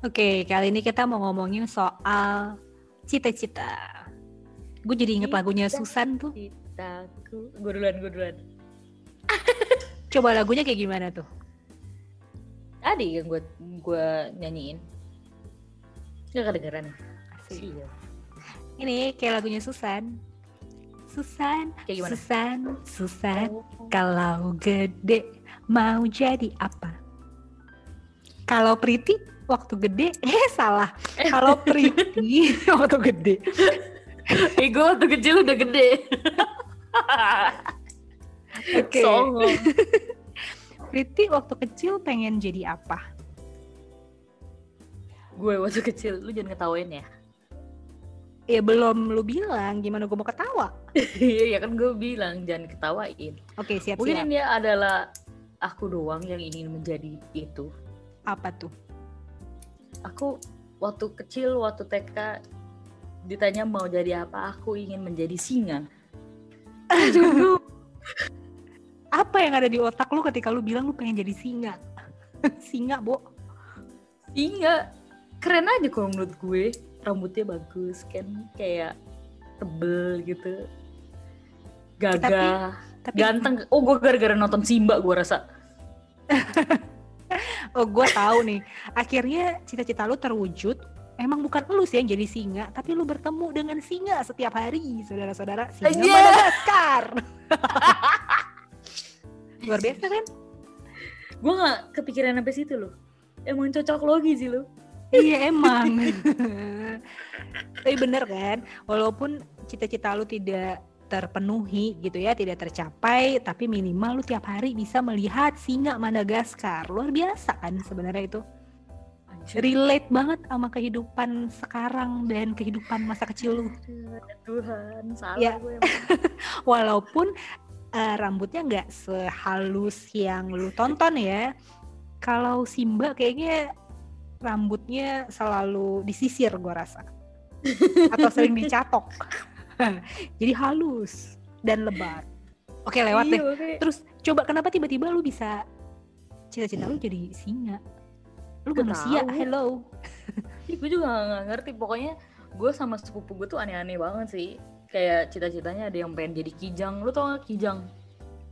Oke, kali ini kita mau ngomongin soal cita-cita. Gue jadi inget lagunya Susan tuh. Citaku. Gue duluan, gue duluan. Coba lagunya kayak gimana tuh? Ada yang gue gue nyanyiin. Gak kedengeran. Asik. Iya. Ini kayak lagunya Susan. Susan, Kayak gimana? Susan, Susan. Oh. Kalau gede mau jadi apa? Kalau Priti waktu gede, eh salah. Kalau Priti waktu gede, Eh, gue waktu kecil udah gede. Oke. Songong. Priti waktu kecil pengen jadi apa? gue waktu kecil, lu jangan ketawain ya. Ya belum lu bilang, gimana gue mau ketawa? Iya ya kan gue bilang jangan ketawain. Oke siap Mungkin siap. ini adalah aku doang yang ingin menjadi itu. Apa tuh? Aku waktu kecil, waktu TK ditanya mau jadi apa, aku ingin menjadi singa. Aduh, Apa yang ada di otak lu ketika lu bilang lu pengen jadi singa? singa, Bo. singa keren aja kalau menurut gue. Rambutnya bagus kan, kayak tebel gitu, gagah, Tapi ganteng. Oh gue gara-gara nonton Simba gue rasa. oh gue tahu nih. Akhirnya cita-cita lu terwujud. Emang bukan lu sih yang jadi singa, tapi lu bertemu dengan singa setiap hari, saudara-saudara. Singa Iya. Madagaskar. Luar biasa kan? Gue nggak kepikiran sampai situ loh. Emang cocok logi sih lo. iya emang. Tapi bener kan, walaupun cita-cita lu tidak terpenuhi gitu ya, tidak tercapai, tapi minimal lu tiap hari bisa melihat singa Madagaskar. Luar biasa kan sebenarnya itu. Relate banget sama kehidupan sekarang dan kehidupan masa kecil lu. Tuhan, salah Ya. gue. Walaupun eh, rambutnya nggak sehalus yang lu tonton ya. Kalau Simba kayaknya rambutnya selalu disisir gua rasa. Atau sering dicatok. Jadi halus dan lebat. Oke, lewat deh. Iya, oke. Terus coba kenapa tiba-tiba lu bisa cita-cita lu jadi singa? Lu Nggak manusia, tahu. hello. Ih, gue juga nggak ngerti. Pokoknya gue sama sepupu gue tuh aneh-aneh banget sih. Kayak cita-citanya ada yang pengen jadi kijang. Lu tau gak kijang?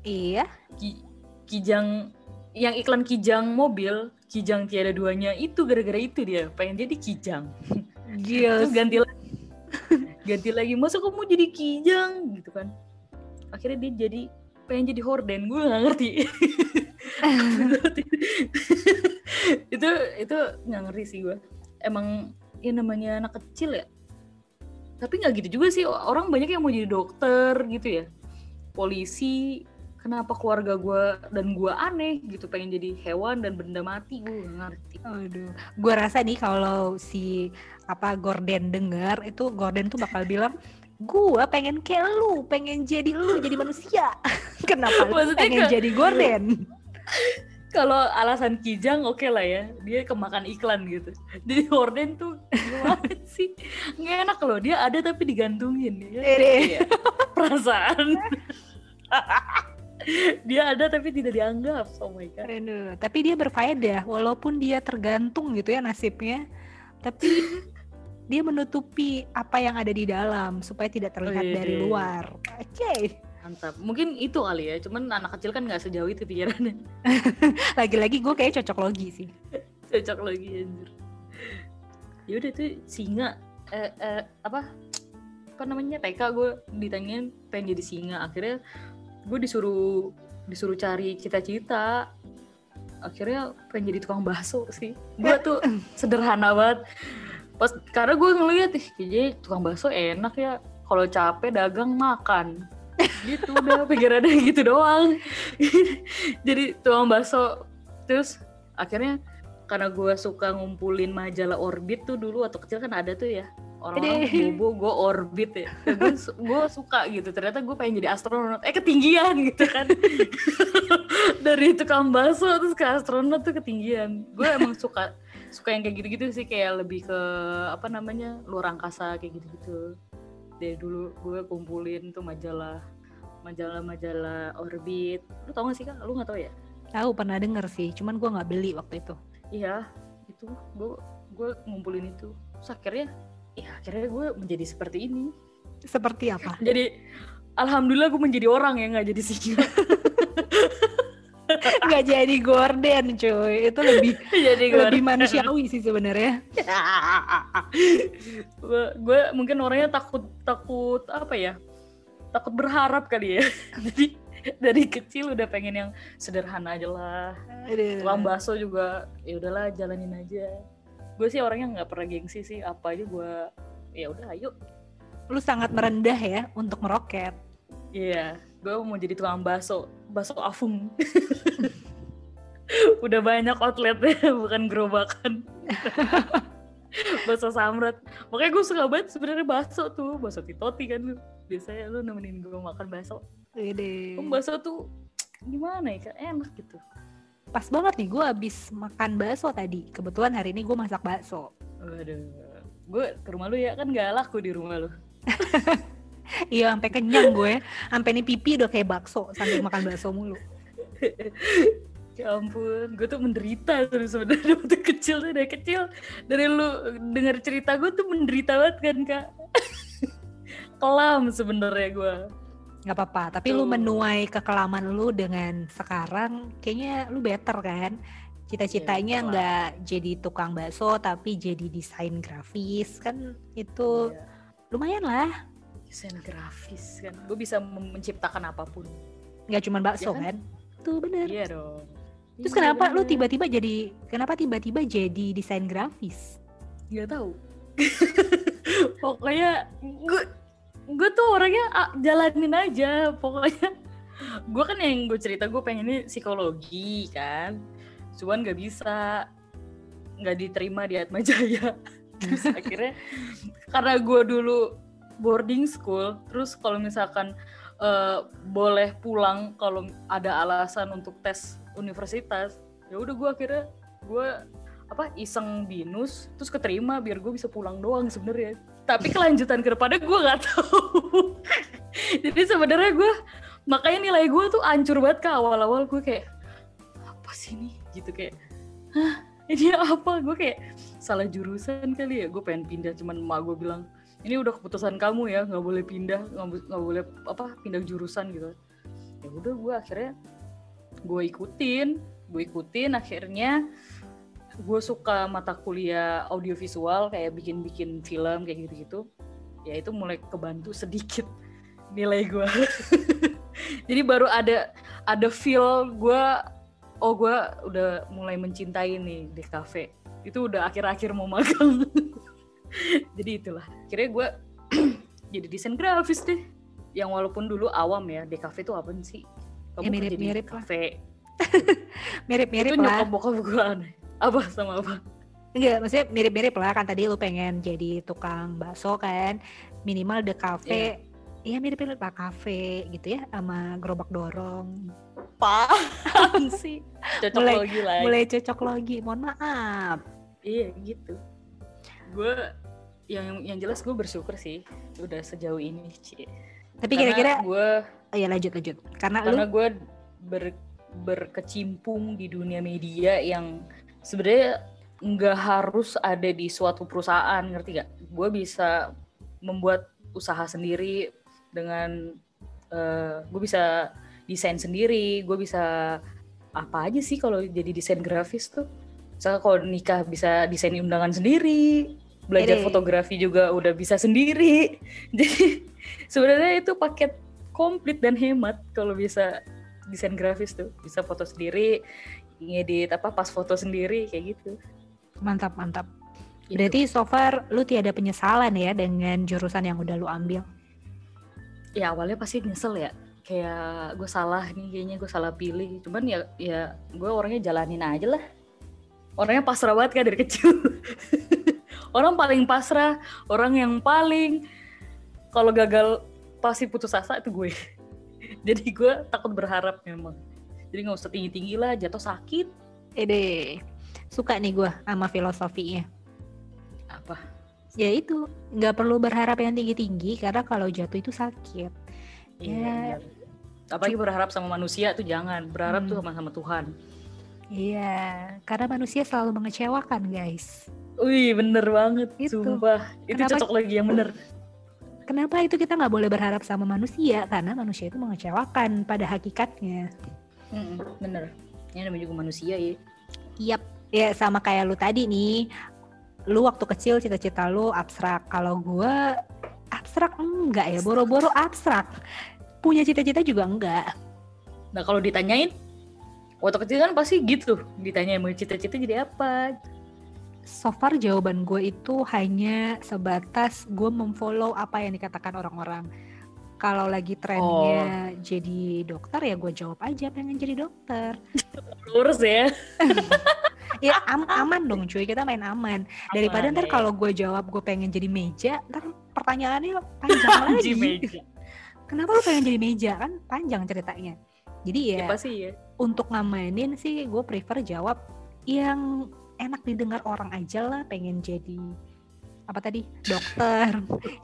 Iya, Ki- kijang yang iklan kijang mobil, kijang tiada duanya itu gara-gara itu dia pengen jadi kijang. gils. Terus ganti lagi, ganti lagi. Masa kamu jadi kijang gitu kan? Akhirnya dia jadi pengen jadi horden. Gue nggak ngerti. itu itu nggak ngerti sih gue. Emang ya namanya anak kecil ya. Tapi nggak gitu juga sih. Orang banyak yang mau jadi dokter gitu ya. Polisi. Kenapa keluarga gue dan gue aneh gitu pengen jadi hewan dan benda mati gue nggak ngerti. Aduh, gue rasa nih kalau si apa Gordon dengar itu Gordon tuh bakal bilang, gue pengen kayak lu, pengen jadi lu, jadi manusia. Kenapa Maksudnya pengen ke- jadi Gordon? kalau alasan kijang oke lah ya dia kemakan iklan gitu jadi horden tuh gimana sih nggak enak loh dia ada tapi digantungin ya perasaan dia ada tapi tidak dianggap. Oh my god. Aduh, tapi dia berfaedah, walaupun dia tergantung gitu ya nasibnya, tapi dia menutupi apa yang ada di dalam supaya tidak terlihat Wih. dari luar. Oke, mantap. Mungkin itu kali ya cuman anak kecil kan nggak sejauh itu pikirannya. Lagi-lagi gue kayak cocok logi sih. cocok lagi anjir. Ya udah tuh singa eh, eh, apa? Apa namanya? TK gue ditanyain pengen jadi singa. Akhirnya gue disuruh disuruh cari cita-cita. Akhirnya pengen jadi tukang bakso sih. Gue tuh sederhana banget. Pas karena gue ngeliat ih kayaknya tukang bakso enak ya. Kalau capek dagang makan. Gitu udah pikirannya gitu doang. Jadi tukang bakso. Terus akhirnya karena gue suka ngumpulin majalah orbit tuh dulu waktu kecil kan ada tuh ya orang-orang bobo gue orbit ya. Gue gue suka gitu. Ternyata gue pengen jadi astronot eh ketinggian gitu kan. Dari tukang bakso terus ke astronot tuh ketinggian. Gue emang suka suka yang kayak gitu-gitu sih. Kayak lebih ke apa namanya luar angkasa kayak gitu-gitu. Dari dulu gue kumpulin tuh majalah majalah-majalah orbit. Lu tau gak sih kak? Lu nggak tau ya? Tahu pernah denger sih, cuman gue nggak beli waktu itu. iya itu gue gue ngumpulin itu. Terus akhirnya ya akhirnya gue menjadi seperti ini. Seperti apa? jadi alhamdulillah gue menjadi orang ya nggak jadi singa Nggak jadi gorden cuy. Itu lebih jadi lebih manusiawi sih sebenarnya. gue mungkin orangnya takut takut apa ya? Takut berharap kali ya. Jadi dari kecil udah pengen yang sederhana aja lah. Tukang bakso juga ya udahlah jalanin aja gue sih orangnya nggak pernah gengsi sih apa aja gue ya udah ayo. Lu sangat merendah ya untuk meroket. iya gue mau jadi tukang bakso bakso afung. Udah banyak outletnya bukan gerobakan. Bakso samrat. Makanya gue suka banget sebenarnya bakso tuh bakso titoti kan. Lu biasanya lu nemenin gue makan bakso. Ide. Bakso tuh gimana ya enak gitu Pas banget nih gue abis makan bakso tadi. Kebetulan hari ini gue masak bakso. waduh gue ke rumah lu ya kan gak laku di rumah lu Iya sampai kenyang gue. Sampai nih pipi udah kayak bakso sambil makan bakso mulu. ya ampun gue tuh menderita sebenarnya waktu kecil tuh dari kecil dari lu denger cerita gue tuh menderita banget kan kak kelam sebenarnya gue nggak apa-apa tapi lu Tuh. menuai kekelaman lu dengan sekarang kayaknya lu better kan cita-citanya lah. nggak jadi tukang bakso tapi jadi desain grafis kan itu Iya. lumayan lah desain grafis kan gue bisa menciptakan apa pun nggak cuma bakso Ya kan? kan tuh bener iya dong terus Iya, kenapa lu bener. tiba-tiba jadi kenapa tiba-tiba jadi desain grafis nggak tahu pokoknya gue gue tuh orangnya ah, jalanin aja pokoknya. Gue kan yang gue cerita gue pengennya psikologi kan. Cuman nggak bisa nggak diterima di Atma Jaya. Terus akhirnya karena gue dulu boarding school terus kalau misalkan eh, boleh pulang kalau ada alasan untuk tes universitas ya udah gue akhirnya gue apa iseng binus terus keterima biar gue bisa pulang doang sebenarnya. Tapi kelanjutan ke depannya gue nggak tahu. Jadi sebenarnya gue makanya nilai gue tuh hancur banget ke awal-awal gue kayak apa sih ini? Gitu kayak hah ini apa? Gue kayak salah jurusan kali ya. Gue pengen pindah cuman emak gue bilang ini udah keputusan kamu ya nggak boleh pindah nggak boleh apa pindah jurusan gitu. Ya udah gue akhirnya gue ikutin gue ikutin akhirnya gue suka mata kuliah audiovisual kayak bikin-bikin film kayak gitu-gitu. Ya itu mulai kebantu sedikit nilai gue jadi baru ada ada feel gue oh gue udah mulai mencintai nih di cafe. Itu udah akhir-akhir mau magang. Jadi itulah. Akhirnya gue jadi desain grafis deh. Yang walaupun dulu awam ya di cafe itu apa sih? Ya, kamu kerja di mirip-mirip lah. cafe. Mirip-mirip itu nyokap bokap gue aneh apa sama apa? Enggak, maksudnya mirip-mirip lah kan tadi lu pengen jadi tukang bakso kan minimal the cafe. Iya. Mirip-mirip lah kafe gitu ya sama gerobak dorong. Paham sih? Cocok Mulai- lagi lah. mulai cocok lagi mohon maaf. Iya gitu. Gue yang yang jelas gue bersyukur sih udah sejauh ini Ci. tapi kira-kira gue oh ya lanjut lanjut. Karena, karena lu gue ber, berkecimpung di dunia media yang sebenarnya nggak harus ada di suatu perusahaan ngerti gak? Gue bisa membuat usaha sendiri dengan gue bisa desain sendiri, gue bisa apa aja sih kalau jadi desain grafis tuh. Misalnya kalau nikah bisa desain undangan sendiri, belajar Ini. fotografi juga udah bisa sendiri. Jadi sebenarnya itu paket komplit dan hemat kalau bisa desain grafis tuh bisa foto sendiri ngedit apa pas foto sendiri kayak gitu. Mantap mantap. Gitu. berarti so far lu tiada penyesalan ya dengan jurusan yang udah lu ambil? Ya awalnya pasti nyesel ya. Kayak gue salah nih kayaknya gue salah pilih. Cuman ya ya gue orangnya jalanin aja lah. Orangnya pasrah banget kan dari kecil. Orang paling pasrah orang yang paling kalau gagal pasti putus asa itu gue. Jadi gue takut berharap memang jadi nggak usah tinggi tinggi lah jatuh sakit eh deh suka nih gua sama filosofinya apa ya itu nggak perlu berharap yang tinggi tinggi karena kalau jatuh itu sakit Iya. Ya. benar. Apalagi berharap sama manusia tuh jangan. Berharap tuh Hmm. sama sama Tuhan. iya karena manusia selalu mengecewakan guys Wih bener banget, Itu. sumpah. Itu Kenapa- cocok lagi yang bener. Kenapa itu kita nggak boleh berharap sama manusia? Karena manusia itu mengecewakan pada hakikatnya. Mm-mm, bener. Ini namanya juga manusia ya. Yap, ya sama kayak lu tadi nih. Lu waktu kecil cita-cita lu abstrak. Kalau gua abstrak enggak ya, boro-boro abstrak. Punya cita-cita juga enggak. Nah kalau ditanyain, waktu kecil kan pasti gitu. Ditanyain mau cita-cita jadi apa? So far jawaban gue itu hanya sebatas gue memfollow apa yang dikatakan orang-orang. Kalau lagi trennya jadi dokter ya gue jawab aja pengen jadi dokter. Lurus ya. Ya am- aman dong cuy, kita main aman. Daripada Aman, ntar ya. kalau gue jawab gue pengen jadi meja, ntar pertanyaannya panjang lagi. Meja. Kenapa lu pengen jadi meja kan panjang ceritanya. Jadi Ya, ya pasti ya. untuk ngamanin sih gue prefer jawab yang enak didengar orang aja lah pengen jadi apa tadi? Dokter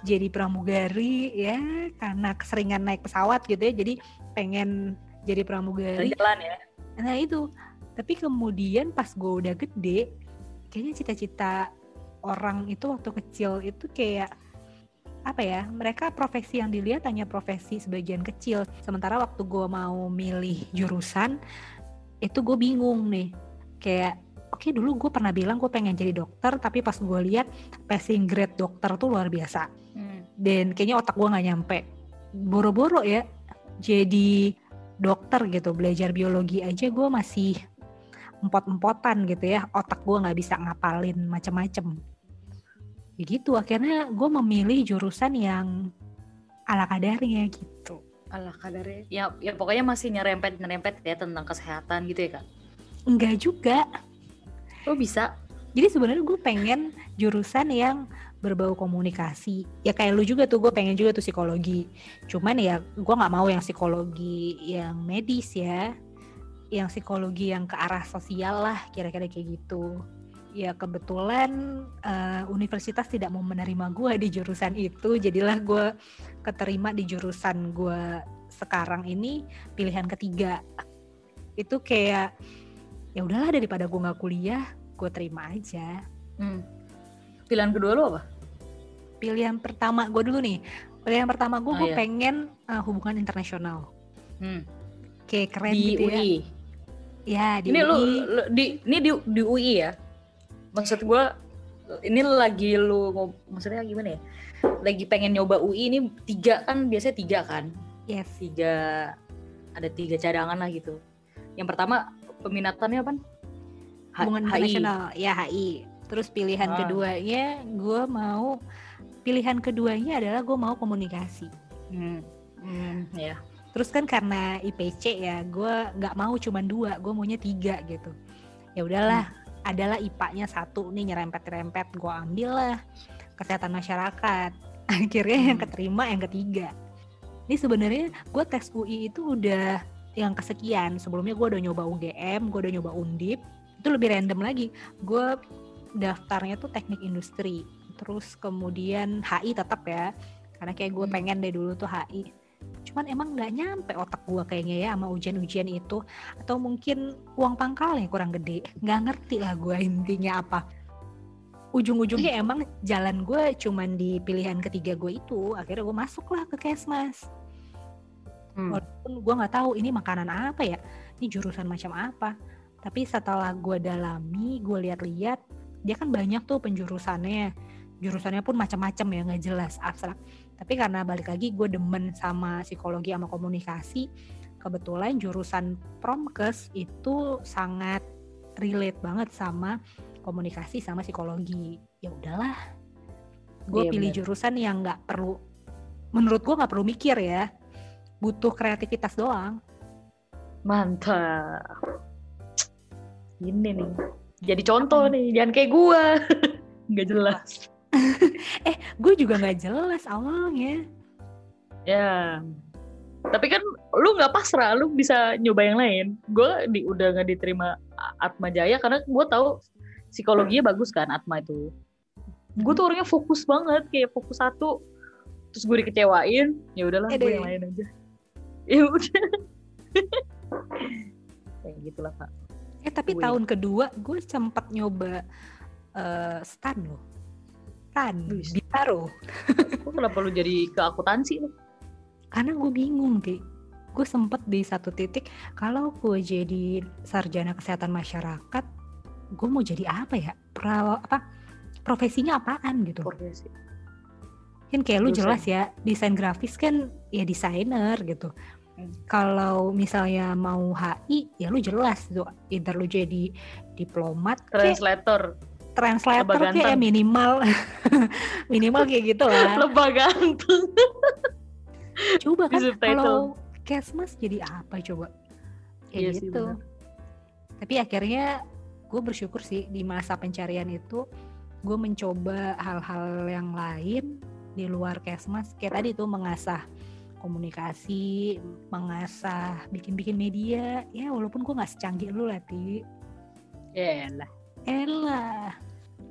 jadi pramugari ya karena keseringan naik pesawat gitu ya jadi pengen jadi pramugari. Jalan ya. nah itu. Tapi kemudian pas gue udah gede kayaknya cita-cita orang itu waktu kecil itu kayak apa ya mereka profesi yang dilihat hanya profesi sebagian kecil. Sementara waktu gue mau milih jurusan itu gue bingung nih. Kayak oke dulu gue pernah bilang gue pengen jadi dokter tapi pas gue lihat passing grade dokter tuh luar biasa Hmm. dan kayaknya otak gue nggak nyampe boro-boro ya jadi dokter gitu belajar biologi aja gue masih empot-empotan gitu ya otak gue nggak bisa ngapalin macem-macem ya gitu akhirnya gue memilih jurusan yang ala kadarnya gitu Alah kadarnya. Ya, ya pokoknya masih nyerempet nyerempet ya tentang kesehatan gitu ya kak. enggak juga Oh bisa. jadi sebenarnya gue pengen jurusan yang berbau komunikasi. Ya kayak lu juga tuh gue pengen juga tuh psikologi. Cuman ya gue nggak mau yang psikologi yang medis ya. Yang psikologi yang ke arah sosial lah kira-kira kayak gitu. Ya kebetulan eh, universitas tidak mau menerima gue di jurusan itu. Jadilah gue keterima di jurusan gue sekarang ini pilihan ketiga. Itu kayak ya udahlah daripada gue nggak kuliah gue terima aja Hmm. Pilihan kedua lo apa? pilihan pertama gue dulu nih pilihan pertama gue Oh, gue iya. pengen eh, hubungan internasional Hmm. kayak keren Di gitu ya UI. ya di ini UI lu- di ini di di UI ya. Maksud gua ini lagi lu maksudnya gimana ya? Lagi pengen nyoba UI ini tiga kan biasanya tiga kan? yes Tiga ada tiga cadangan lah gitu. Yang pertama peminatannya apa? Hubungan internasional ya HI terus pilihan Ah. keduanya gue mau pilihan keduanya adalah gue mau komunikasi Hmm. Hmm, ya. terus kan karena IPC ya gue nggak mau cuman dua gue maunya tiga gitu ya udahlah Hmm. adalah IPA-nya satu nih nyerempet-nyerempet gue ambil lah kesehatan masyarakat akhirnya yang Hmm. keterima yang ketiga ini sebenarnya gue tes UI itu udah yang kesekian. Sebelumnya gue udah nyoba UGM gue udah nyoba Undip itu lebih random lagi. Gue daftarnya tuh teknik industri terus kemudian HI tetap ya karena kayak gue Hmm. pengen deh dulu tuh HI cuman emang nggak nyampe otak gue kayaknya ya sama ujian-ujian itu atau mungkin uang pangkalnya kurang gede. Nggak ngerti lah gue intinya apa. Ujung-ujungnya emang jalan gue cuman di pilihan ketiga gue itu akhirnya gue masuk lah ke kesmas Hmm. walaupun gue nggak tahu ini makanan apa ya ini jurusan macam apa. Tapi setelah gue dalami gue lihat-lihat dia kan banyak tuh penjurusannya. Jurusannya pun macam-macam ya nggak jelas abstrak. Tapi karena balik lagi gue demen sama psikologi sama komunikasi kebetulan jurusan promkes itu sangat relate banget sama komunikasi sama psikologi. Ya udahlah. Gue Iya, pilih bener. jurusan yang nggak perlu menurut gue nggak perlu mikir ya butuh kreativitas doang Mantap. Ini nih. Jadi contoh nih, jangan kayak gua. Nggak jelas. gue juga nggak jelas awalnya Ya. Tapi kan lu nggak pasrah, lu bisa nyoba yang lain. Gue di, udah nggak diterima Atma Jaya karena gue tahu psikologinya bagus kan Atma itu. Gue tuh orangnya fokus banget, kayak fokus satu. Terus gue dikecewain, ya udahlah Eh gue yang lain aja. Ya udah. kayak gitulah kak. eh tapi Wih. tahun kedua gue sempat nyoba eh stan loh. Stan, Wih. Bintaro. Kok kenapa lu jadi ke akuntansi lu? Karena gue bingung, Ki. Gue sempet di satu titik, kalau gue jadi sarjana kesehatan masyarakat, gue mau jadi apa ya? Pra, apa? Profesinya apaan gitu? Profesi. kan kayak lu jelas ya desain grafis kan ya desainer gitu. Kalau misalnya mau HI ya lu jelas tuh either lu jadi diplomat kayak Translator. translator Lebah kayak minimal. Minimal kayak gitu lah. Lebah ganteng. coba kan kalau kesmas jadi apa coba? Kayak Iya sih, gitu. tapi akhirnya gue bersyukur sih di masa pencarian itu gue mencoba hal-hal yang lain di luar kesmas kayak tadi tuh mengasah komunikasi mengasah bikin-bikin media ya walaupun gue nggak secanggih lu lah ti Yalah. elah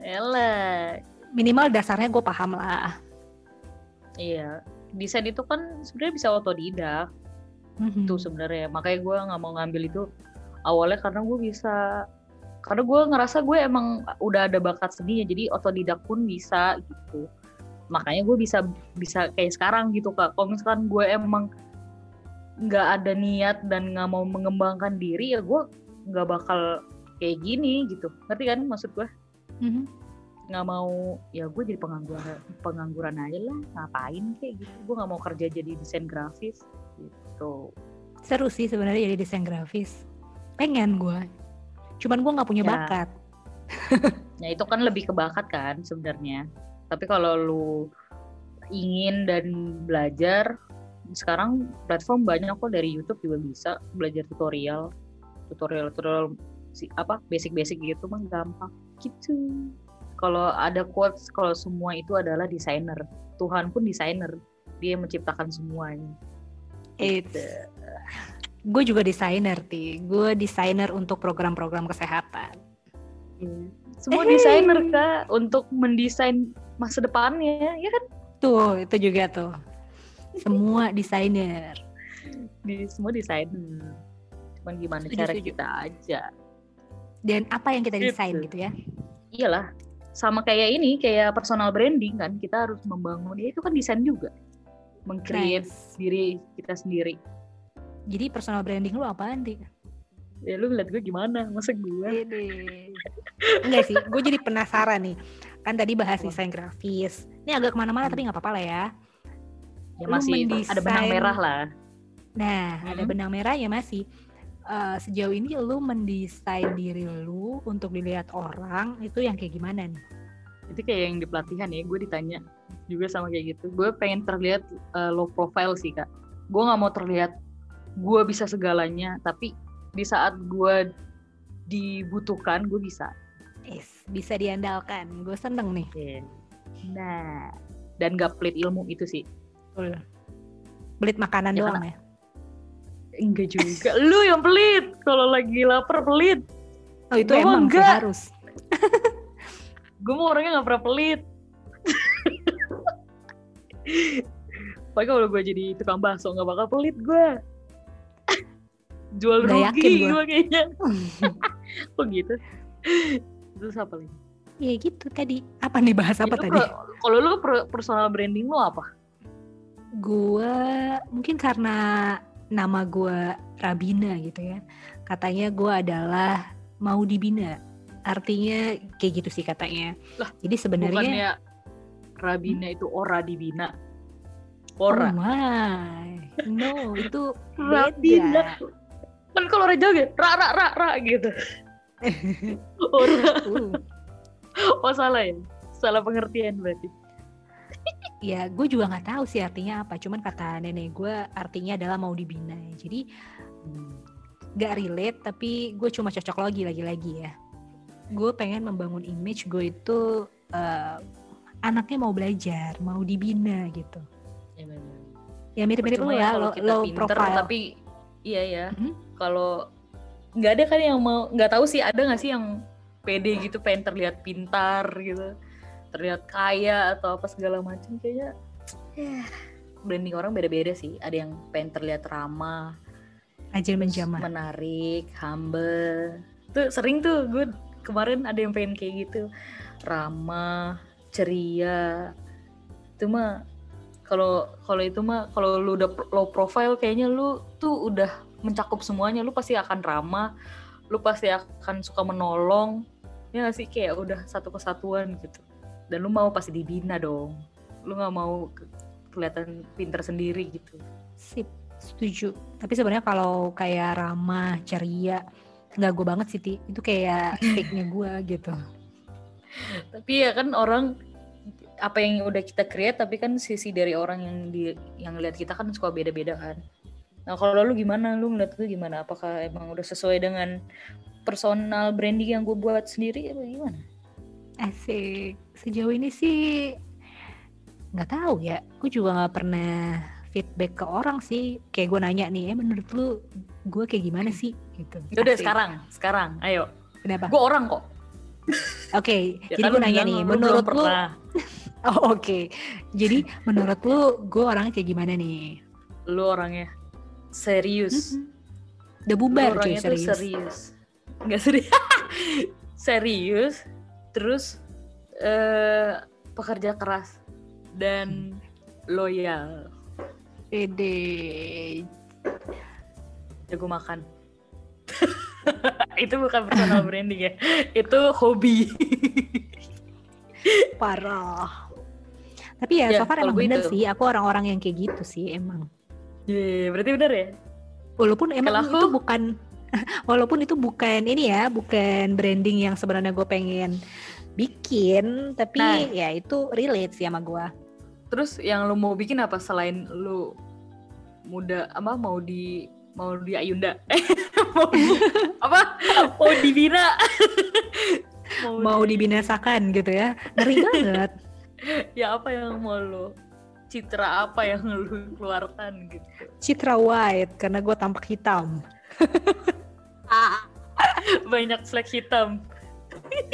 Elah. minimal dasarnya gue paham lah Iya. Desain itu kan sebenarnya bisa otodidak Mhm. tuh sebenarnya. Makanya gue nggak mau ngambil itu awalnya karena gue bisa karena gue ngerasa gue emang udah ada bakat seni ya jadi otodidak pun bisa gitu makanya gue bisa bisa kayak sekarang gitu kak. Kalau misalkan gue emang nggak ada niat dan nggak mau mengembangkan diri ya gue nggak bakal kayak gini gitu. Ngerti kan maksud gue? Mhm. nggak mau ya gue jadi pengangguran pengangguran aja lah. Ngapain kayak gitu? Gue nggak mau kerja jadi desain grafis gitu. Seru sih sebenarnya jadi desain grafis. Pengen gue. Cuman gue nggak punya Ya. bakat. Nah itu kan lebih ke bakat kan sebenarnya. Tapi kalau lu ingin dan belajar, sekarang platform banyak kok dari YouTube juga bisa belajar tutorial, tutorial tutorial si apa basic-basic gitu mah gampang gitu. Kalau ada quotes kalau semua itu adalah desainer, Tuhan pun desainer, dia yang menciptakan semuanya. Gitu. gue juga desainer ti gue desainer untuk program-program kesehatan Semua Eh. desainer kak untuk mendesain masa depannya, ya kan? tuh itu juga tuh semua desainer Di semua desainer. Cuman gimana Setuju, cara setuju. kita aja. dan apa yang kita Gitu. desain gitu ya iyalah sama kayak ini kayak personal branding kan kita harus membangun ya itu kan desain juga mengcreate Nice. diri kita sendiri jadi personal branding lu apaan ti ya lu ngeliat gue gimana masa gue Ini. enggak sih gue jadi penasaran nih kan tadi bahas Apa? desain grafis ini agak ke mana-mana tapi nggak apa-apa lah ya ya lu masih ada benang mendesain- merah lah Nah, ada Hmm. benang merahnya masih. Eh, sejauh ini lu mendesain diri lu untuk dilihat orang itu yang kayak gimana nih? itu kayak yang di pelatihan ya gue ditanya juga sama kayak gitu gue pengen terlihat uh, low profile sih kak gue nggak mau terlihat gue bisa segalanya tapi di saat gue dibutuhkan gue bisa Yes, bisa diandalkan. Gue seneng nih. Iya. nah dan gak pelit ilmu itu sih Betul. Belit makanan Ya, doang ya. Enggak juga. Lu yang pelit. Kalau lagi lapar pelit. Oh itu Gua emang enggak. harus. Gue mau orangnya nggak pernah pelit. Pokoknya kalau gue jadi tukang bakso nggak bakal pelit gue. Jual yakin rugi gue kayaknya. Kok gitu? Terus apa lagi? Ya gitu tadi. Apa nih bahas apa Itu tadi? Kalau lu personal branding lu apa? Gue mungkin karena nama gue Rabina gitu ya. Katanya gue adalah mau dibina. Artinya kayak gitu sih katanya. Lah, Jadi sebenarnya Rabina itu ora dibina. Oh Ora. my, no itu Rabina. Kan kalau orang Jawa gitu, ra ra ra ra gitu. Uh, Oh salah ya? Salah pengertian berarti. ya gue juga nggak tahu sih artinya apa. Cuman kata nenek gue artinya adalah mau dibina. Jadi gak relate tapi gue cuma cocok lagi lagi-lagi ya. Gue pengen membangun image gue itu eh, anaknya mau belajar, mau dibina gitu. Ya. Ya mirip-mirip Percuma ya, kalau low, kita low pinter, profile. Tapi iya ya. Mhm. Kalau nggak ada kan yang mau nggak tahu sih ada nggak sih yang pede gitu pengen terlihat pintar gitu terlihat kaya atau apa segala macam kayaknya ya, branding orang beda-beda sih. Ada yang pengen terlihat ramah Rajin menjamah. menarik humble. Tuh sering tuh gue kemarin ada yang pengen kayak gitu. Ramah ceria. Itu mah kalau kalau itu mah kalau lu udah low profile kayaknya lu tuh udah mencakup semuanya lu pasti akan ramah lu pasti akan suka menolong ya gak sih kayak udah satu kesatuan gitu dan lu mau pasti dibina dong lu nggak mau ke- kelihatan pinter sendiri gitu Sip, setuju. Tapi sebenarnya kalau kayak ramah, ceria, nggak gue banget sih, Ti. Itu kayak fake-nya gue gitu. tapi ya kan orang apa yang udah kita create tapi kan sisi dari orang yang di yang lihat kita kan suka beda-beda kan nah kalau lu gimana lu ngeliat itu gimana apakah emang udah sesuai dengan personal branding yang gue buat sendiri apa gimana Asik. Sejauh ini sih nggak tahu ya. Gue juga nggak pernah feedback ke orang sih. Kayak gue nanya nih, eh menurut lu gue kayak gimana sih? Gitu. Yaudah Asik. sekarang sekarang ayo Kenapa? gue orang kok Oke, Ya jadi kan gue nanya nih, lu menurut lu, oh oke, jadi menurut lu gue orangnya kayak gimana nih? lu orangnya serius. Udah Lu bubar cuy orangnya tuh serius. serius nggak serius serius terus eh pekerja keras dan loyal Ede, jago makan itu bukan personal branding ya itu hobi parah. Tapi ya, Ya, so far emang bener itu. sih, aku orang-orang yang kayak gitu sih emang. Ye, berarti bener ya? Walaupun emang Kalau aku- itu bukan, walaupun itu bukan ini ya, bukan branding yang sebenarnya gue pengen bikin, tapi Nah. ya itu relate sih sama gue. terus yang lu mau bikin apa selain lu muda apa mau di mau di Ayunda? Mau di, apa? Mau dibina Mau dibinasakan gitu ya, ngeri banget. ya apa yang mau lu citra apa yang lu keluarkan gitu? Citra White karena gue tampak hitam. banyak flek hitam.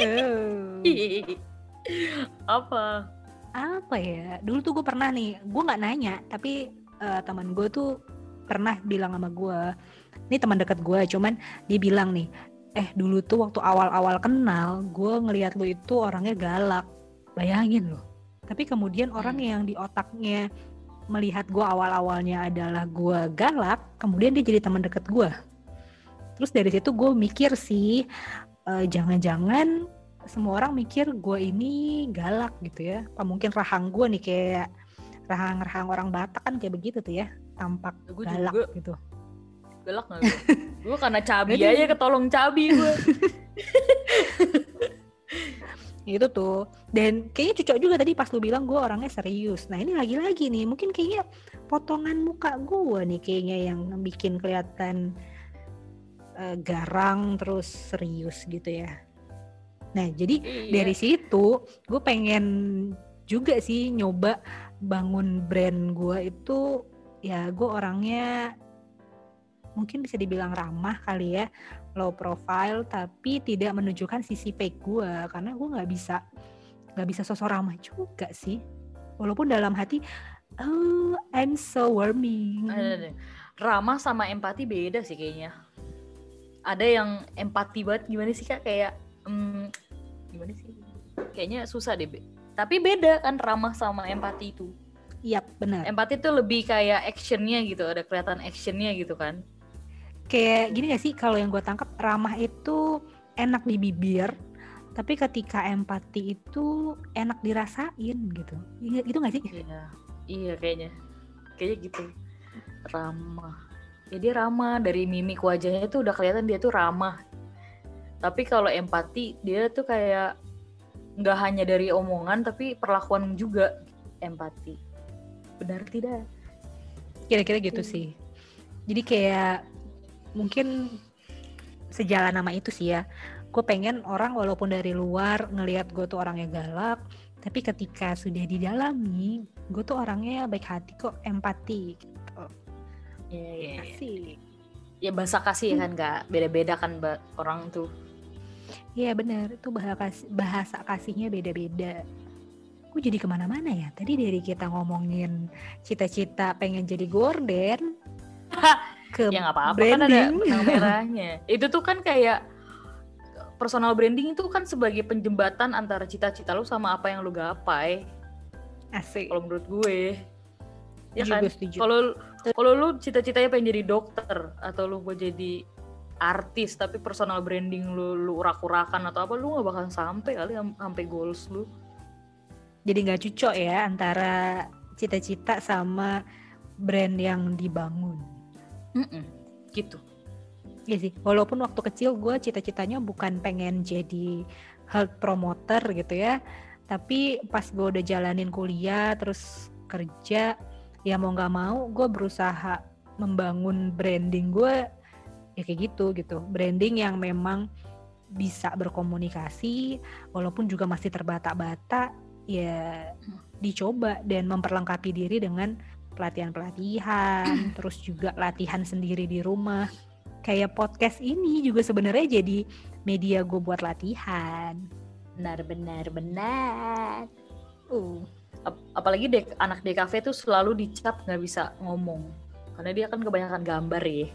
Oh. apa? Apa ya? Dulu tuh gue pernah nih gue nggak nanya tapi eh, teman gue tuh pernah bilang sama gue ini teman dekat gue cuman dia bilang nih eh dulu tuh waktu awal-awal kenal gue ngelihat lu itu orangnya galak. Bayangin loh tapi kemudian orang Hmm. yang di otaknya melihat gue awal-awalnya adalah gue galak kemudian dia jadi teman dekat gue terus dari situ gue mikir sih eh, jangan-jangan semua orang mikir gue ini galak gitu ya. Apa mungkin rahang gue nih kayak rahang-rahang orang Batak kan kayak begitu tuh ya tampak gue galak juga gitu. galak gak gue gue karena cabi aja ketolong cabi gue itu tuh. Dan kayaknya cocok juga tadi pas lu bilang gue orangnya serius. Nah ini lagi-lagi nih mungkin kayaknya potongan muka gue nih kayaknya yang bikin kelihatan eh, garang terus serius gitu ya. Nah jadi Iya. dari situ gue pengen juga sih nyoba bangun brand gue itu ya gue orangnya mungkin bisa dibilang ramah kali ya low profile tapi tidak menunjukkan sisi fake gue karena gue nggak bisa nggak bisa sosok ramah juga sih walaupun dalam hati oh I'm so warming. Ramah sama empati beda sih kayaknya. Ada yang empati banget gimana sih kak kayak hmm, gimana sih? Kayaknya susah deh. Tapi beda kan ramah sama empati itu. Iya benar Empati tuh lebih kayak actionnya gitu, ada kelihatan actionnya gitu kan. Kayak gini gak sih kalau yang gue tangkap ramah itu enak di bibir tapi ketika empati itu enak dirasain gitu Iya, gitu gak sih Iya, iya kayaknya. Kayaknya gitu. Ramah. Ya dia ramah dari mimik wajahnya tuh udah kelihatan dia tuh ramah. Tapi kalau empati dia tuh kayak nggak hanya dari omongan tapi perlakuan juga empati. Benar tidak? kira-kira gitu sih jadi kayak mungkin sejalan nama itu sih ya gue pengen orang walaupun dari luar ngelihat gue tuh orangnya galak tapi ketika sudah didalami gue tuh orangnya baik hati kok empati gitu Iya, iya, iya. asik Ya bahasa kasih ya kan nggak beda-beda kan orang tuh. Iya bener, itu bahasa, kasih, bahasa kasihnya beda-beda. Gue jadi ke mana-mana ya. Tadi dari kita ngomongin cita-cita pengen jadi gorden, ke Ya nggak apa-apa kan ada benang merahnya. Itu tuh kan kayak personal branding itu kan sebagai penjembatan antara cita-cita lu sama apa yang lu gapai. Asik. Kalau menurut gue. Ya kan? kalau kalau lu cita-citanya pengen jadi dokter atau lu mau jadi artis tapi personal branding lu lu urak-urakan atau apa lu nggak bakal sampai kali am- sampai goals lu. Jadi nggak cocok ya antara cita-cita sama brand yang dibangun Mm-mm, gitu. Iya sih, walaupun waktu kecil gue cita-citanya bukan pengen jadi health promoter gitu ya, tapi pas gue udah jalanin kuliah terus kerja, ya mau nggak mau gue berusaha membangun branding gue ya kayak gitu gitu, branding yang memang bisa berkomunikasi, walaupun juga masih terbata-bata, ya dicoba dan memperlengkapi diri dengan pelatihan-pelatihan, terus juga latihan sendiri di rumah. Kayak podcast ini juga sebenarnya jadi media gue buat latihan. benar benar benar. Uh, Ap- apalagi dek anak DKV tuh selalu dicap nggak bisa ngomong. Karena dia kan kebanyakan gambar ya.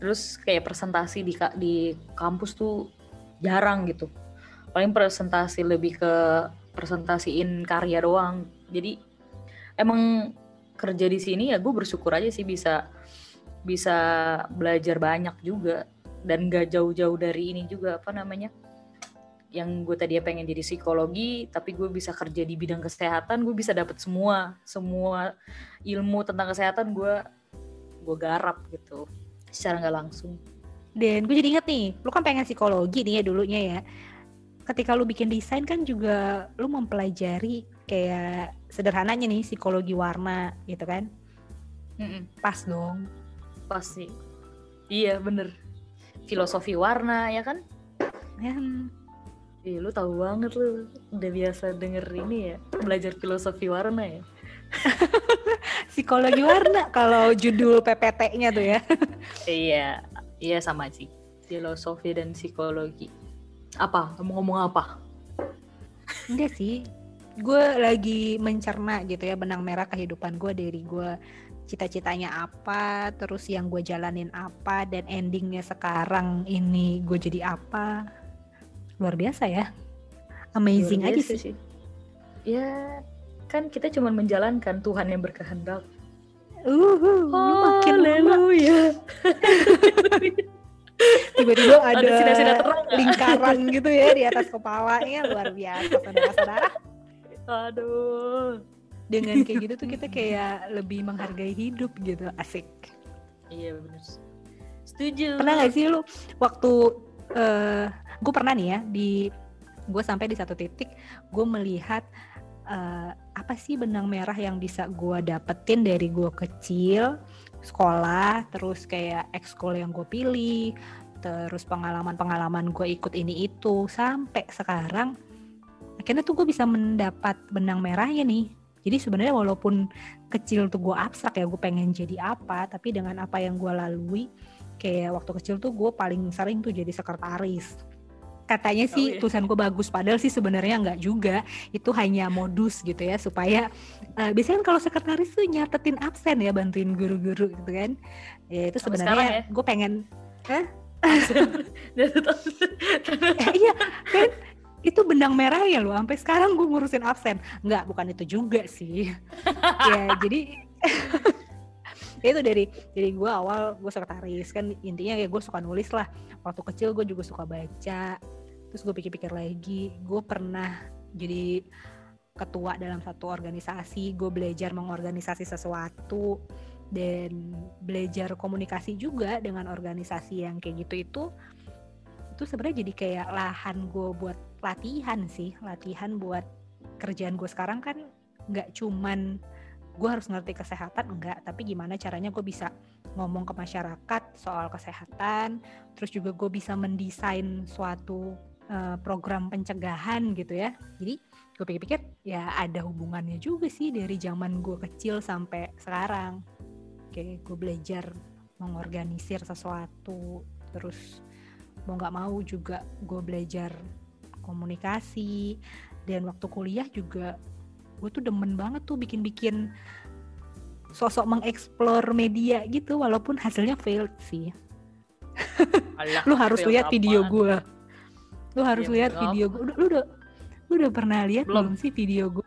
Terus kayak presentasi di ka- di kampus tuh jarang gitu. Paling presentasi lebih ke presentasiin karya doang. Jadi emang kerja di sini ya gue bersyukur aja sih bisa bisa belajar banyak juga dan gak jauh-jauh dari ini juga apa namanya yang gue tadi pengen jadi psikologi tapi gue bisa kerja di bidang kesehatan gue bisa dapat semua semua ilmu tentang kesehatan gue gue garap gitu secara nggak langsung dan gue jadi inget nih, lu kan pengen psikologi nih ya dulunya ya. Ketika lu bikin desain kan juga lu mempelajari kayak sederhananya nih psikologi warna gitu kan. Mm-mm, Pas dong. pasti iya bener. Filosofi warna ya kan? Ya, Ih, lu tahu banget lu. Udah biasa denger ini ya belajar filosofi warna ya. Psikologi warna kalau judul PPT-nya tuh ya. iya iya sama sih. Filosofi dan psikologi. Apa? Mau ngomong apa? Enggak sih. Gue lagi mencerna gitu ya benang merah kehidupan gue dari gue cita-citanya apa, terus yang gue jalanin apa, dan endingnya sekarang ini gue jadi apa. Luar biasa ya. Amazing Luar aja biasa sih. ya kan kita cuma menjalankan Tuhan yang berkehendak Uh, lu makin Haleluya. tiba-tiba Ada ada sinar-sinar terang nggak? lingkaran gitu ya di atas kepalanya luar biasa saudara-saudara. Aduh. Dengan kayak gitu tuh kita kayak lebih menghargai hidup gitu, asik. Iya benar. Setuju. pernah gak sih lu waktu eh gue pernah nih ya di gue sampai di satu titik gue melihat eh, apa sih benang merah yang bisa gue dapetin dari gue kecil sekolah terus kayak ekskul yang gue pilih terus pengalaman-pengalaman gue ikut ini itu sampai sekarang akhirnya tuh gue bisa mendapat benang merahnya nih. Jadi sebenarnya walaupun kecil tuh gue abstrak ya gue pengen jadi apa tapi dengan apa yang gue lalui kayak waktu kecil tuh gue paling sering tuh jadi sekretaris. Katanya sih iya. tulisan gue bagus padahal sih sebenarnya nggak juga. Itu hanya modus gitu ya supaya eh, biasanya kan kalau sekretaris tuh nyatetin absen ya bantuin guru-guru gitu kan. Ya itu sebenarnya ya? gue pengen tetap- eh, iya kan itu benang merah ya lo sampai sekarang gue ngurusin absen. Nggak bukan itu juga sih. Ya jadi ya itu dari dari gue awal gue sekretaris. Kan intinya ya gue suka nulis lah. Waktu kecil gue juga suka baca. Terus gue pikir-pikir lagi gue pernah jadi ketua dalam satu organisasi. Gue belajar mengorganisasi sesuatu dan belajar komunikasi juga dengan organisasi yang kayak gitu itu itu sebenarnya jadi kayak lahan gue buat latihan sih latihan buat kerjaan gue sekarang kan nggak cuman gue harus ngerti kesehatan enggak tapi gimana caranya gue bisa ngomong ke masyarakat soal kesehatan terus juga gue bisa mendesain suatu eh, program pencegahan gitu ya. Jadi gue pikir-pikir ya ada hubungannya juga sih dari zaman gue kecil sampai sekarang. Kayak gue belajar mengorganisir sesuatu terus mau nggak mau juga gue belajar komunikasi dan waktu kuliah juga gue tuh demen banget tuh bikin-bikin sosok mengeksplor media gitu walaupun hasilnya failed sih Alah, lu harus lihat video gue Lu harus Ya, lihat video gue. Lu, lu udah lu udah pernah lihat Belum. belum sih video gue?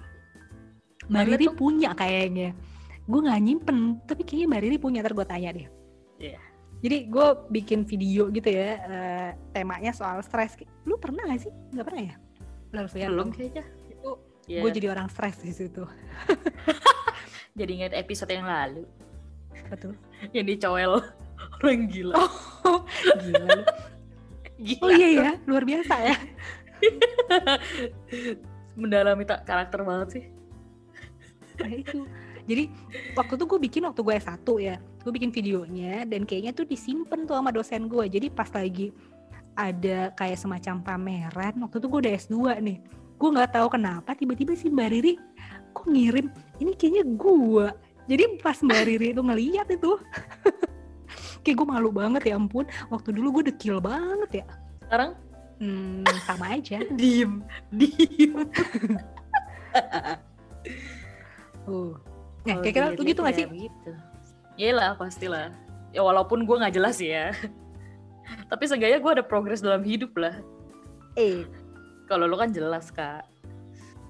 Mbak Riri punya kayaknya. Gue nggak nyimpen, tapi kayaknya Mbak Riri punya. Ntar gue tanya deh. Iya. Jadi gue bikin video gitu ya, eh, temanya soal stres. Lu pernah gak sih? Nggak pernah ya? Lu harus lihat Belum tuh. kayaknya. Itu Ya, gue jadi orang stres di situ. jadi ingat episode yang lalu Betul. yang dicowel orang gila. Oh, gila lu. Gila. Oh iya ya, luar biasa ya. Mendalami tak karakter banget sih. Nah itu. Jadi waktu itu gue bikin waktu gue S1 ya. Gue bikin videonya dan kayaknya tuh disimpan tuh sama dosen gue. Jadi pas lagi ada kayak semacam pameran, waktu itu gue udah S2 nih. Gue nggak tahu kenapa tiba-tiba si Mbak Riri kok ngirim ini kayaknya gue. Jadi pas Mbak Riri itu ngeliat itu kayak gue malu banget ya ampun. Waktu dulu gue dekil banget ya. Sekarang Hmm, sama aja. diem, diem. Uh. Nah, Kalau kira-kira lu dilihat-lihat gitu gak ya sih? Begitu. Iyalah pastilah. Ya walaupun gue nggak jelas ya. Tapi seenggaknya gue ada progres dalam hidup lah. Eh, Kalau lu kan jelas kak.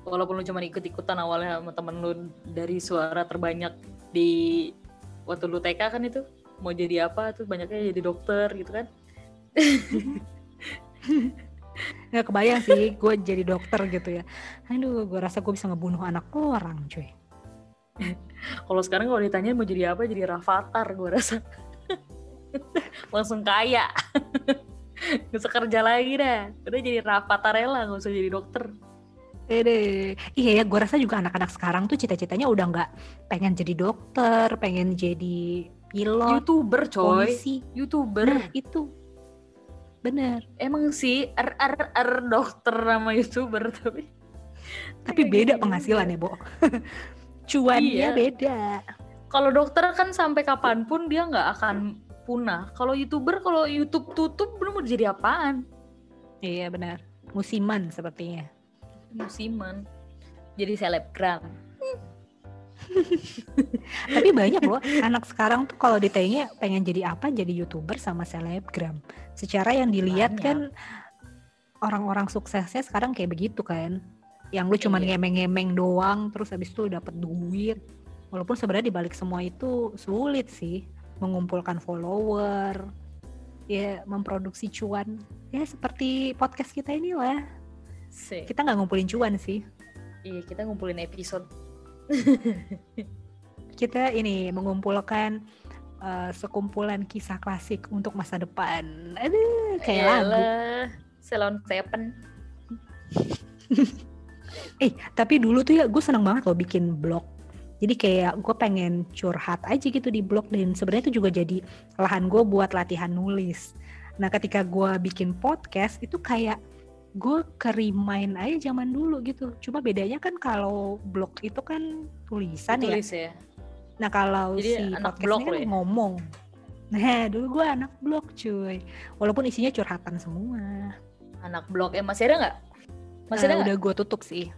Walaupun lu cuma ikut-ikutan awalnya sama temen lu dari suara terbanyak di waktu lu TK kan itu mau jadi apa tuh banyaknya jadi dokter gitu kan. nggak kebayang sih gue jadi dokter gitu ya. Aduh, gue rasa gue bisa ngebunuh anak orang, cuy. Kalau sekarang kalau ditanya mau jadi apa jadi Rafathar gue rasa. Langsung kaya. Gak usah kerja lagi dah. Udah jadi Rafatharella gak usah jadi dokter. Deh. Iya ya, gue rasa juga anak-anak sekarang tuh cita-citanya udah nggak pengen jadi dokter, pengen jadi pilot, Youtuber coy. polisi. Youtuber. Nah, itu. Bener. Emang sih er er er dokter sama youtuber tapi Tapi beda gitu penghasilannya, juga. Bo. Cuannya Iya. beda. kalau dokter kan sampai kapan pun dia nggak akan punah. Kalau youtuber kalau YouTube tutup belum mau jadi apaan? Iya, benar. Musiman sepertinya. Musiman. Jadi selebgram. Tapi banyak loh anak sekarang tuh kalau ditanya pengen jadi apa jadi youtuber sama selebgram. Secara yang dilihat Banyak. kan orang-orang suksesnya sekarang kayak begitu kan. Yang lu cuman Iya. ngemeng-ngemeng doang terus habis itu dapet duit. Walaupun sebenarnya dibalik semua itu sulit sih mengumpulkan follower, ya memproduksi cuan. Ya seperti podcast kita inilah. Sih. Kita nggak ngumpulin cuan sih. Iya kita ngumpulin episode. kita ini mengumpulkan uh, sekumpulan kisah klasik untuk masa depan. Aduh, kayak lagu. Yalah, Salon Seven. Eh, tapi dulu tuh ya gue seneng banget loh bikin blog. Jadi kayak gue pengen curhat aja gitu di blog dan sebenarnya itu juga jadi lahan gue buat latihan nulis. Nah, ketika gue bikin podcast itu kayak gue ke remind aja zaman dulu gitu. Cuma bedanya kan kalau blog itu kan tulisan ya. Tulis ya. Nah kalau Jadi si podcast blog ini lo kan ya? ngomong. Nah dulu gue anak blog cuy. Walaupun isinya curhatan semua. Anak blog eh masih ada nggak? Masih ada nggak? udah gue tutup sih.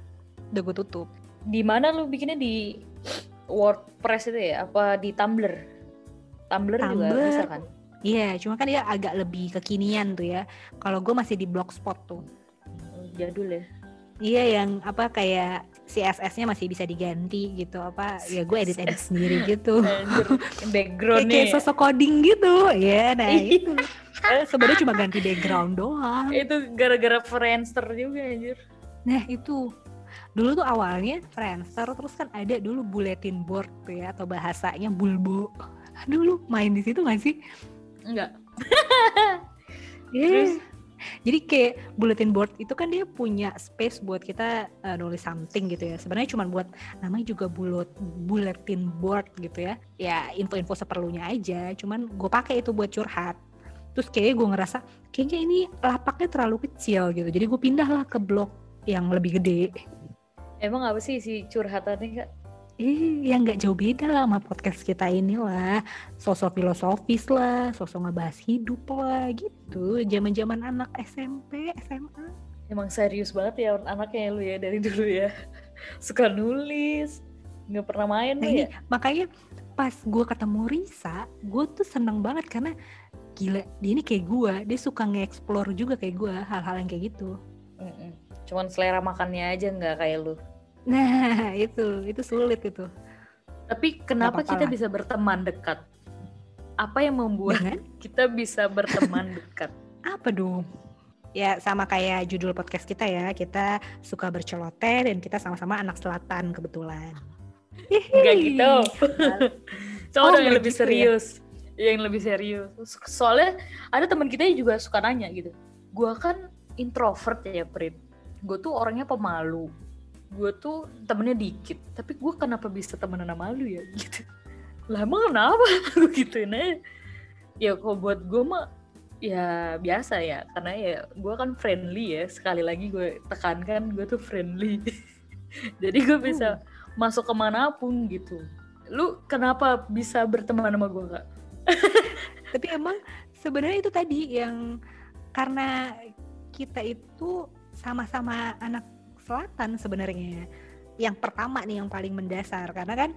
Udah gue tutup. Di mana lu bikinnya di WordPress itu ya? Apa di Tumblr? Tumblr, juga Tumblr. bisa kan? Iya, cuma kan dia agak lebih kekinian tuh ya. Kalau gue masih di blogspot tuh. Oh, Jadul ya. Iya yang apa kayak CSS-nya masih bisa diganti gitu apa ya gue edit edit sendiri gitu. Anjir, kayak, background kayak sosok coding gitu ya nah Iya. itu Eh, sebenarnya cuma ganti background doang Itu gara-gara Friendster juga anjir. Nah itu dulu tuh awalnya Friendster terus kan ada dulu bulletin board tuh ya atau bahasanya bulbo. Aduh lu main di situ gak sih? Enggak. Iya. Terus? Jadi kayak bulletin board itu kan dia punya space buat kita uh, nulis something gitu ya. Sebenarnya cuma buat namanya juga bullet bulletin board gitu ya. Ya info-info seperlunya aja. Cuman gue pakai itu buat curhat. Terus kayaknya gue ngerasa kayaknya ini lapaknya terlalu kecil gitu. Jadi gue pindah lah ke blog yang lebih gede. Emang apa sih si curhatannya kak? Eh, yang nggak jauh beda lah sama podcast kita ini lah. Sosok filosofis lah, sosok ngebahas hidup lah gitu. Zaman-zaman anak SMP, SMA. Emang serius banget ya anaknya lu ya dari dulu ya. Suka nulis, nggak pernah main Nah ini ya. makanya pas gue ketemu Risa, gue tuh seneng banget karena gila dia ini kayak gue dia suka nge-explore juga kayak gue hal-hal yang kayak gitu Mm-mm. cuman selera makannya aja nggak kayak lu nah itu itu sulit itu tapi kenapa apa-apa kita lah. bisa berteman dekat apa yang membuat dengan kita bisa berteman dekat apa dong ya sama kayak judul podcast kita ya kita suka berceloteh dan kita sama-sama anak selatan kebetulan Enggak gitu. Coba Oh, yang lebih gitu ya? serius. Yang lebih serius. Soalnya ada teman kita yang juga suka nanya gitu. Gua kan introvert ya, Prit. Gue tuh orangnya pemalu. Gue tuh temennya dikit. Tapi gue kenapa bisa temenan sama lu ya? Gitu. Lah emang kenapa? Gue gituin aja. Ya kalau buat gue mah ya biasa ya. Karena ya gue kan friendly ya. Sekali lagi gue tekankan gue tuh friendly. Jadi gue bisa masuk ke mana pun gitu. Lu kenapa bisa berteman sama gue kak? tapi emang sebenarnya itu tadi yang karena kita itu sama-sama anak selatan sebenarnya. Yang pertama nih yang paling mendasar. Karena kan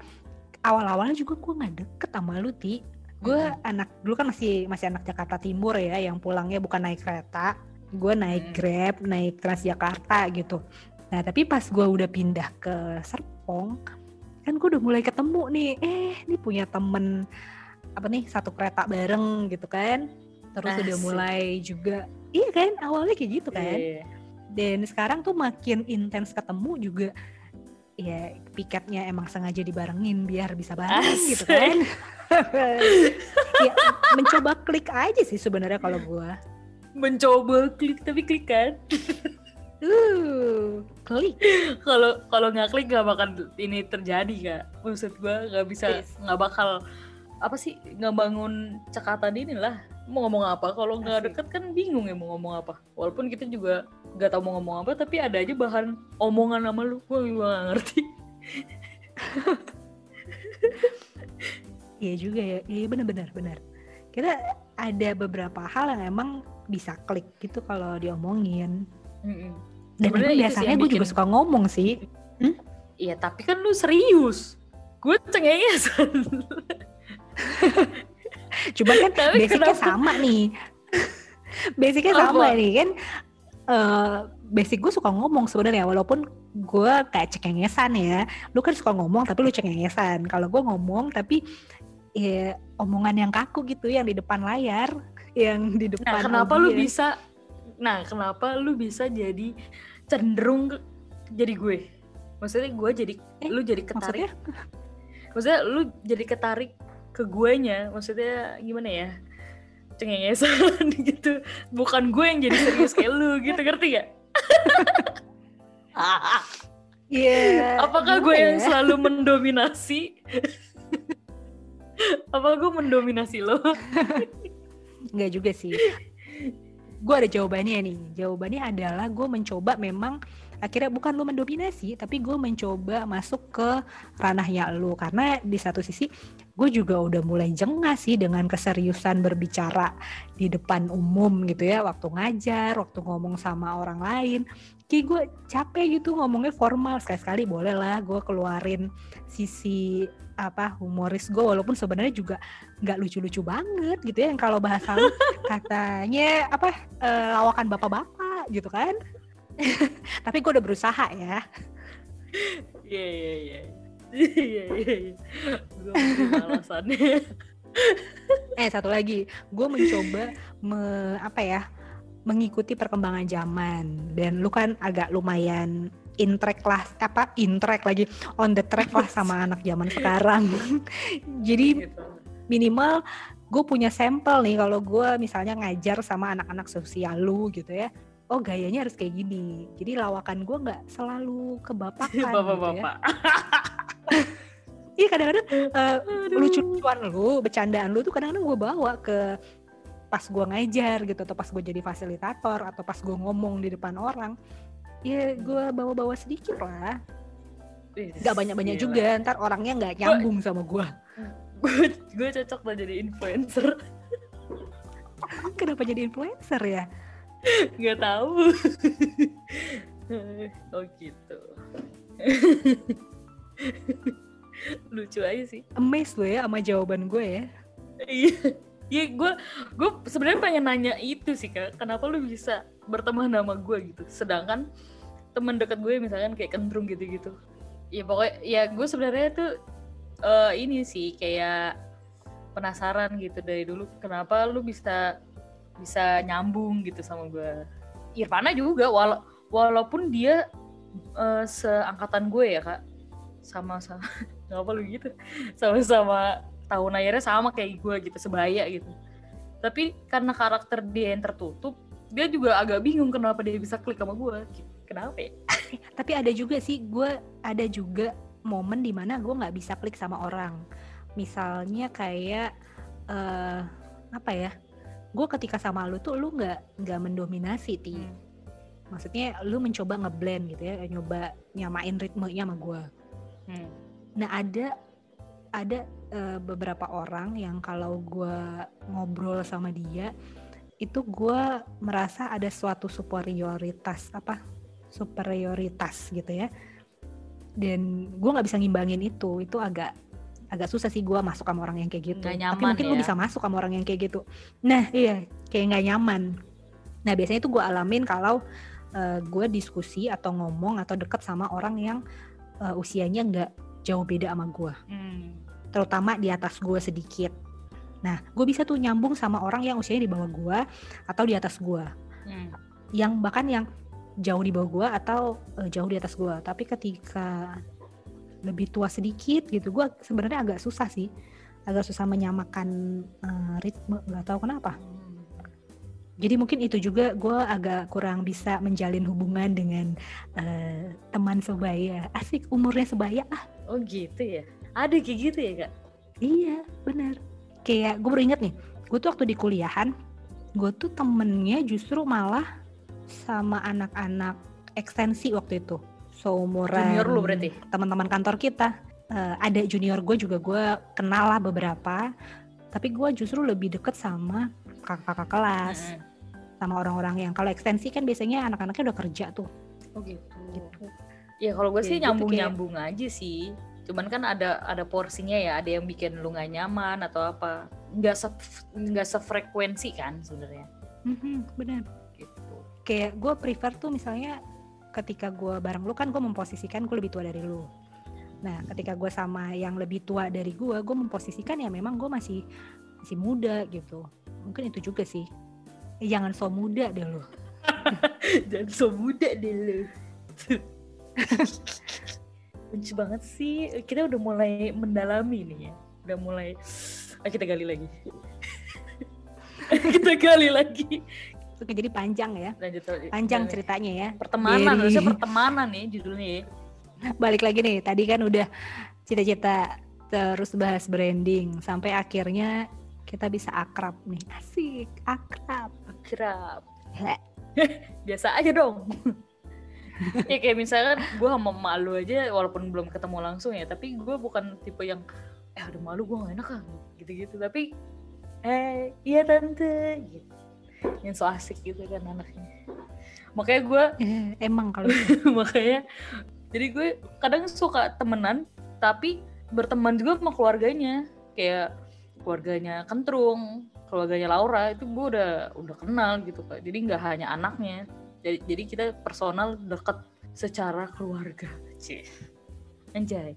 awal-awalnya juga gue nggak deket sama lu ti. Gue anak dulu kan masih masih anak Jakarta Timur ya yang pulangnya bukan naik kereta. Gue naik Mm. grab naik Transjakarta gitu. Nah tapi pas gue udah pindah ke Serpong kan gue udah mulai ketemu nih. Eh ini punya temen apa nih satu kereta bareng gitu kan. Terus udah Asik. mulai juga. Iya kan awalnya kayak gitu kan. Iya. Dan sekarang tuh makin intens ketemu juga ya piketnya emang sengaja dibarengin biar bisa bareng gitu Asik. kan ya mencoba klik aja sih sebenarnya kalau gua Mencoba klik tapi klik kan? uh klik Kalau kalau nggak klik nggak bakal ini terjadi kak. Maksud gue nggak bisa Yes. nggak bakal apa sih nggak bangun cekatan ini lah. Mau ngomong apa? Kalau nggak deket kan bingung ya mau ngomong apa. Walaupun kita juga nggak tahu mau ngomong apa, tapi ada aja bahan omongan sama lu. Gue juga nggak ngerti. Iya juga ya, iya bener-bener bener. Kita ada beberapa hal yang emang bisa klik gitu kalau diomongin. Mm-mm. Dan emang itu biasanya gue juga bikin- suka ngomong sih. Iya tapi kan lu serius. Gue cengengesan. Cuman kan Tapi basicnya kenapa? sama nih. basicnya Apa? sama nih kan. eh basic gue suka ngomong sebenarnya walaupun gue kayak cengengesan ya. Lu kan suka ngomong tapi lu cengengesan. Kalau gue ngomong tapi ya omongan yang kaku gitu yang di depan layar, yang di depan Nah, kenapa lu audiens. bisa Nah, kenapa lu bisa jadi cenderung ke- jadi gue? Maksudnya gue jadi Eh, lu jadi ketarik. maksudnya? Maksudnya lu jadi ketarik ke guenya. Maksudnya gimana ya? Cengengesan gitu. Bukan gue yang jadi serius kayak lu gitu, ngerti gak? Iya. Apakah gimana gue yang ya? selalu mendominasi? Apa gue mendominasi lo? Enggak juga sih. Gue ada jawabannya nih. Jawabannya adalah gue mencoba memang akhirnya bukan lu mendominasi, tapi gue mencoba masuk ke ranahnya lu karena di satu sisi gue juga udah mulai jengah sih dengan keseriusan berbicara di depan umum gitu ya, waktu ngajar, waktu ngomong sama orang lain. Kayak gue capek gitu ngomongnya formal. Sekali-sekali boleh lah gue keluarin sisi apa humoris gue. Walaupun sebenarnya juga nggak lucu-lucu banget gitu ya. Yang kalau bahasa lu katanya apa eh, lawakan bapak-bapak gitu kan. Tapi gue udah berusaha ya. Iya, iya, iya. Iya, iya, iya. Gue alasannya. eh satu lagi gue mencoba me, apa ya mengikuti perkembangan zaman dan lu kan agak lumayan in track lah apa in track lagi on the track lah sama anak zaman sekarang jadi Gitu. minimal gue punya sampel nih kalau gue misalnya ngajar sama anak-anak sosial lu gitu ya oh gayanya harus kayak gini jadi lawakan gue nggak selalu kebapakan gitu ya Bapak-bapak. iya kadang-kadang eh, Aduh. lucu-lucuan lu bercandaan lu tuh kadang-kadang gue bawa ke pas gue ngajar gitu atau pas gue jadi fasilitator atau pas gue ngomong di depan orang ya gue bawa-bawa sedikit lah nggak banyak-banyak juga ntar orangnya nggak nyambung sama gue Gue gue cocok lah jadi influencer. kenapa jadi influencer ya Gak tahu. oh gitu. Lucu aja sih. amazed lo ya sama jawaban gue ya. Iya. Iya gue gue sebenarnya pengen nanya itu sih kak. Kenapa lu bisa berteman sama gue gitu? Sedangkan teman dekat gue misalkan kayak kentrung gitu-gitu. Ya pokoknya ya gue sebenarnya tuh uh, ini sih kayak penasaran gitu dari dulu. Kenapa lu bisa bisa nyambung gitu sama gue Irfana juga wala walaupun dia uh, seangkatan gue ya kak sama sama ngapa lu gitu. Sama-sama tahun akhirnya sama kayak gue gitu sebaya gitu. Tapi karena karakter dia yang tertutup dia juga agak bingung kenapa dia bisa klik sama gue kenapa ya? Tapi ada juga sih gue ada juga momen di mana gue nggak bisa klik sama orang. Misalnya kayak uh, apa ya? Gue ketika sama lu tuh lu nggak nggak mendominasi ti. Hmm. maksudnya lu mencoba ngeblend gitu ya nyoba nyamain ritmenya sama gue hmm. nah ada ada uh, beberapa orang yang kalau gue ngobrol sama dia itu gue merasa ada suatu superioritas apa superioritas gitu ya dan gue nggak bisa ngimbangin itu itu agak agak susah sih gue masuk sama orang yang kayak gitu nyaman, tapi mungkin ya? gue bisa masuk sama orang yang kayak gitu nah iya kayak nggak nyaman nah biasanya itu gue alamin kalau uh, eh, gue diskusi atau ngomong atau deket sama orang yang uh, usianya nggak jauh beda sama gue hmm terutama di atas gue sedikit. Nah, gue bisa tuh nyambung sama orang yang usianya di bawah gue atau di atas gue, hmm. yang bahkan yang jauh di bawah gue atau uh, jauh di atas gue. Tapi ketika lebih tua sedikit gitu, gue sebenarnya agak susah sih, agak susah menyamakan uh, ritme, nggak tahu kenapa. Jadi mungkin itu juga gue agak kurang bisa menjalin hubungan dengan uh, teman sebaya. Asik umurnya sebaya ah. Oh gitu ya? Ada kayak gitu ya kak? Iya benar kayak gue baru inget nih gue tuh waktu di kuliahan gue tuh temennya justru malah sama anak-anak ekstensi waktu itu. Seumuran junior lu berarti? teman-teman kantor kita. Uh, ada junior gue juga gue kenal lah beberapa. Tapi gue justru lebih deket sama kakak-kakak kelas hmm. sama orang-orang yang kalau ekstensi kan biasanya anak-anaknya udah kerja tuh. Oh gitu, gitu. ya kalau gue sih nyambung nyambung kayak, aja sih. Cuman kan ada ada porsinya ya. Ada yang bikin lu nggak nyaman atau apa. Nggak se nggak sefrekuensi kan sebenarnya. Mm-hmm, benar. Gitu. Kayak gue prefer tuh misalnya ketika gue bareng lu kan gue memposisikan gue lebih tua dari lu. Nah ketika gue sama yang lebih tua dari gue gue memposisikan ya memang gue masih masih muda gitu mungkin itu juga sih. Eh, jangan so muda deh lu. Jangan so muda deh lu. Benci banget sih. Kita udah mulai mendalami nih ya. Udah mulai. Ah, kita gali lagi. Kita gali lagi. Oke, jadi panjang ya. Lanjut, panjang ceritanya ya. Pertemanan jadi... harusnya pertemanan nih judulnya ya. Balik lagi nih tadi kan udah cita-cita terus bahas branding sampai akhirnya kita bisa akrab nih. Asik akrab. Akrab. Biasa aja dong. Ya kayak misalkan gue sama malu aja walaupun belum ketemu langsung ya tapi gue bukan tipe yang eh ada malu gue gak enak kan gitu-gitu. Tapi eh iya tante gitu. Yang so asik gitu kan anaknya. Makanya gue eh, emang kalau makanya jadi gue kadang suka temenan tapi berteman juga sama keluarganya. Kayak keluarganya kentrung keluarganya Laura itu gue udah udah kenal gitu kak jadi nggak hanya anaknya jadi, jadi kita personal deket secara keluarga sih anjay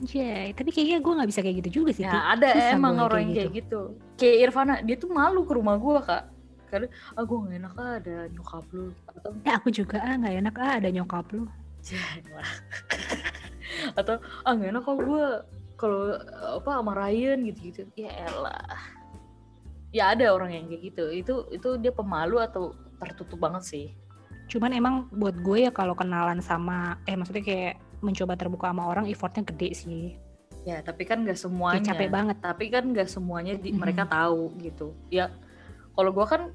Anjay, tapi kayaknya gue gak bisa kayak gitu juga sih. Ya, ada Bisa emang orang yang kayak gitu. gitu. Kayak Irfana, dia tuh malu ke rumah gue kak. Karena, ah gue gak enak ah ada nyokap lu. Atau, ya aku juga ah gak enak ah ada nyokap lu. Atau, ah gak enak kalau gue kalau apa sama Ryan gitu-gitu. Ya elah. Ya ada orang yang kayak gitu. Itu itu dia pemalu atau tertutup banget sih cuman emang buat gue ya kalau kenalan sama eh maksudnya kayak mencoba terbuka sama orang effortnya gede sih ya tapi kan gak semuanya ya, capek banget tapi kan gak semuanya di, mm-hmm. mereka tahu gitu ya kalau gue kan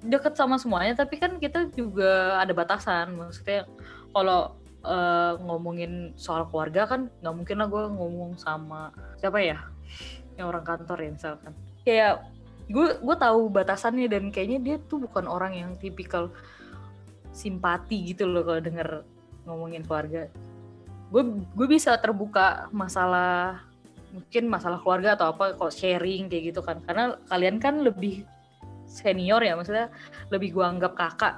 deket sama semuanya tapi kan kita juga ada batasan maksudnya kalau uh, ngomongin soal keluarga kan nggak mungkin lah gue ngomong sama siapa ya? Yang orang kantor ya misalkan. Kayak gue gue tahu batasannya dan kayaknya dia tuh bukan orang yang tipikal simpati gitu loh kalau denger ngomongin keluarga. Gue gue bisa terbuka masalah mungkin masalah keluarga atau apa kok sharing kayak gitu kan. Karena kalian kan lebih senior ya maksudnya lebih gua anggap kakak.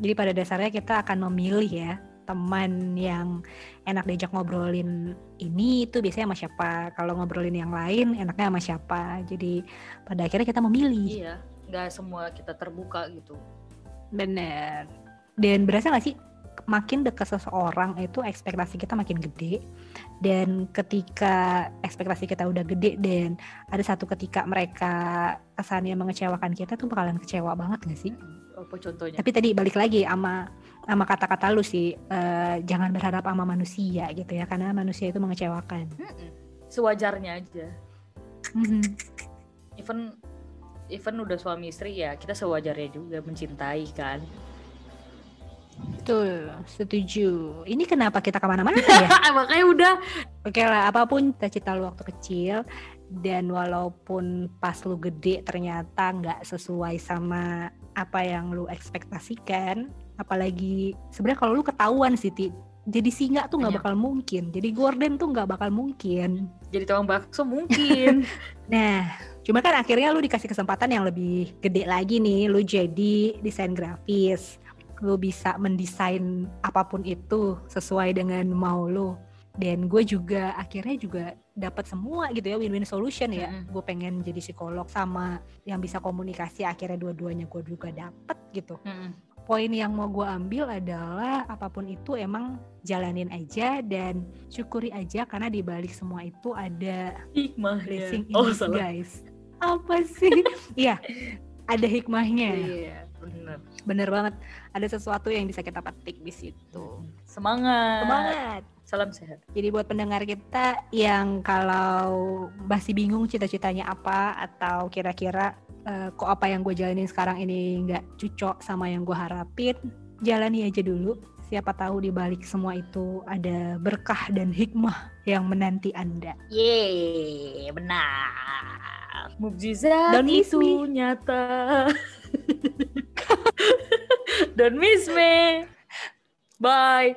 Jadi pada dasarnya kita akan memilih ya teman yang enak diajak ngobrolin ini itu biasanya sama siapa. Kalau ngobrolin yang lain enaknya sama siapa. Jadi pada akhirnya kita memilih. iya nggak semua kita terbuka gitu Bener. Dan berasa gak sih makin dekat seseorang itu ekspektasi kita makin gede dan ketika ekspektasi kita udah gede dan ada satu ketika mereka kesannya mengecewakan kita tuh bakalan kecewa banget gak sih? apa contohnya Tapi tadi balik lagi sama sama kata-kata lu sih eh, jangan berharap sama manusia gitu ya karena manusia itu mengecewakan. Sewajarnya aja Mhm. even even udah suami istri ya kita sewajarnya juga mencintai kan Betul, setuju. Ini kenapa kita ke mana-mana ya? makanya udah Oke lah, apa pun cita-cita lu waktu kecil dan walaupun pas lu gede ternyata nggak sesuai sama apa yang lu ekspektasikan, apalagi sebenarnya kalau lu ketahuan sih, Ti, jadi singa tuh nggak Iya. bakal mungkin, jadi gorden tuh nggak bakal mungkin. jadi tukang bakso mungkin Nah, cuma kan akhirnya lu dikasih kesempatan yang lebih gede lagi nih, lu jadi desain grafis, lu bisa mendesain apa pun itu sesuai dengan mau lu. Dan gue juga akhirnya juga dapat semua gitu ya win-win solution ya. Mm-mm. Gue pengen jadi psikolog sama yang bisa komunikasi akhirnya dua-duanya gue juga dapet gitu. Mm-mm. Poin yang mau gue ambil adalah apa pun itu emang jalanin aja dan syukuri aja karena di balik semua itu ada hikmah blessing in oh salah Apa sih? Iya, ada hikmahnya. iya bener Bener banget. Ada sesuatu yang bisa kita petik di situ. semangat Semangat. salam sehat Jadi buat pendengar kita yang kalau masih bingung cita-citanya apa atau kira-kira eh, kok apa yang gue jalanin sekarang ini nggak cocok sama yang gue harapin, jalani aja dulu. Siapa tahu di balik semua itu ada berkah dan hikmah yang menanti Anda. Yeay, benar. Mukjizat Don't miss itu me. nyata. Don't miss me. Bye.